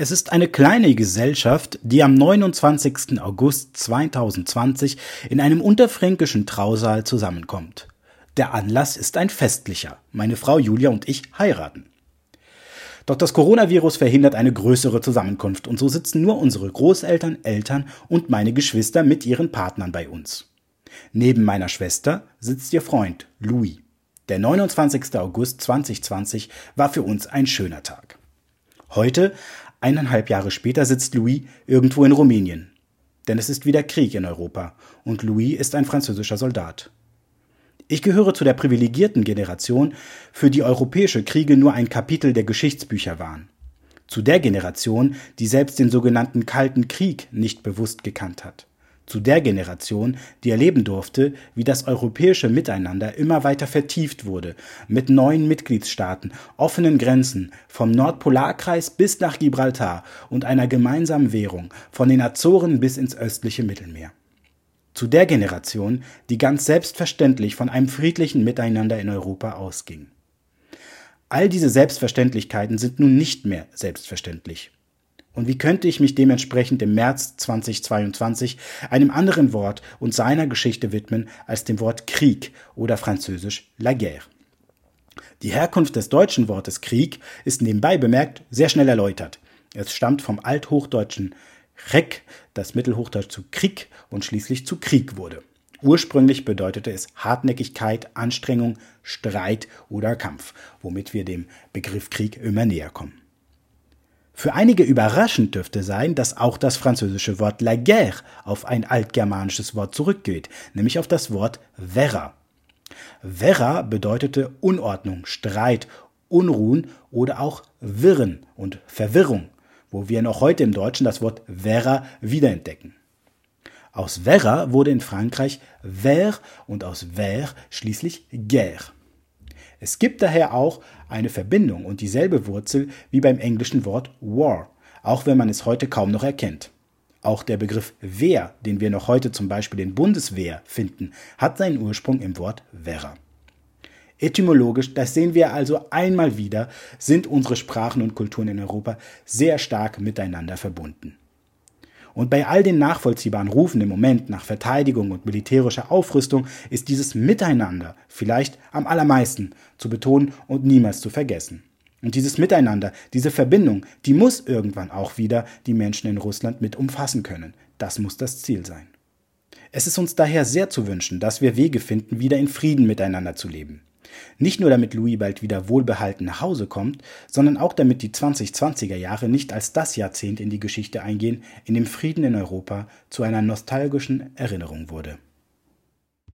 Es ist eine kleine Gesellschaft, die am 29. August 2020 in einem unterfränkischen Trausaal zusammenkommt. Der Anlass ist ein festlicher. Meine Frau Julia und ich heiraten. Doch das Coronavirus verhindert eine größere Zusammenkunft und so sitzen nur unsere Großeltern, Eltern und meine Geschwister mit ihren Partnern bei uns. Neben meiner Schwester sitzt ihr Freund Louis. Der 29. August 2020 war für uns ein schöner Tag. Heute Eineinhalb Jahre später sitzt Louis irgendwo in Rumänien. Denn es ist wieder Krieg in Europa und Louis ist ein französischer Soldat. Ich gehöre zu der privilegierten Generation, für die europäische Kriege nur ein Kapitel der Geschichtsbücher waren. Zu der Generation, die selbst den sogenannten Kalten Krieg nicht bewusst gekannt hat zu der Generation, die erleben durfte, wie das europäische Miteinander immer weiter vertieft wurde, mit neuen Mitgliedstaaten, offenen Grenzen, vom Nordpolarkreis bis nach Gibraltar und einer gemeinsamen Währung, von den Azoren bis ins östliche Mittelmeer. Zu der Generation, die ganz selbstverständlich von einem friedlichen Miteinander in Europa ausging. All diese Selbstverständlichkeiten sind nun nicht mehr selbstverständlich. Und wie könnte ich mich dementsprechend im März 2022 einem anderen Wort und seiner Geschichte widmen als dem Wort Krieg oder französisch la guerre? Die Herkunft des deutschen Wortes Krieg ist nebenbei bemerkt sehr schnell erläutert. Es stammt vom althochdeutschen Rek, das Mittelhochdeutsch zu Krieg und schließlich zu Krieg wurde. Ursprünglich bedeutete es Hartnäckigkeit, Anstrengung, Streit oder Kampf, womit wir dem Begriff Krieg immer näher kommen. Für einige überraschend dürfte sein, dass auch das französische Wort la guerre auf ein altgermanisches Wort zurückgeht, nämlich auf das Wort verra. Verra bedeutete Unordnung, Streit, Unruhen oder auch Wirren und Verwirrung, wo wir noch heute im Deutschen das Wort verra wiederentdecken. Aus verra wurde in Frankreich ver und aus ver schließlich guerre. Es gibt daher auch eine Verbindung und dieselbe Wurzel wie beim englischen Wort war, auch wenn man es heute kaum noch erkennt. Auch der Begriff Wehr, den wir noch heute zum Beispiel in Bundeswehr finden, hat seinen Ursprung im Wort Werra. Etymologisch, das sehen wir also einmal wieder, sind unsere Sprachen und Kulturen in Europa sehr stark miteinander verbunden. Und bei all den nachvollziehbaren Rufen im Moment nach Verteidigung und militärischer Aufrüstung ist dieses Miteinander vielleicht am allermeisten zu betonen und niemals zu vergessen. Und dieses Miteinander, diese Verbindung, die muss irgendwann auch wieder die Menschen in Russland mit umfassen können. Das muss das Ziel sein. Es ist uns daher sehr zu wünschen, dass wir Wege finden, wieder in Frieden miteinander zu leben. Nicht nur damit Louis bald wieder wohlbehalten nach Hause kommt, sondern auch damit die 2020er Jahre nicht als das Jahrzehnt in die Geschichte eingehen, in dem Frieden in Europa zu einer nostalgischen Erinnerung wurde.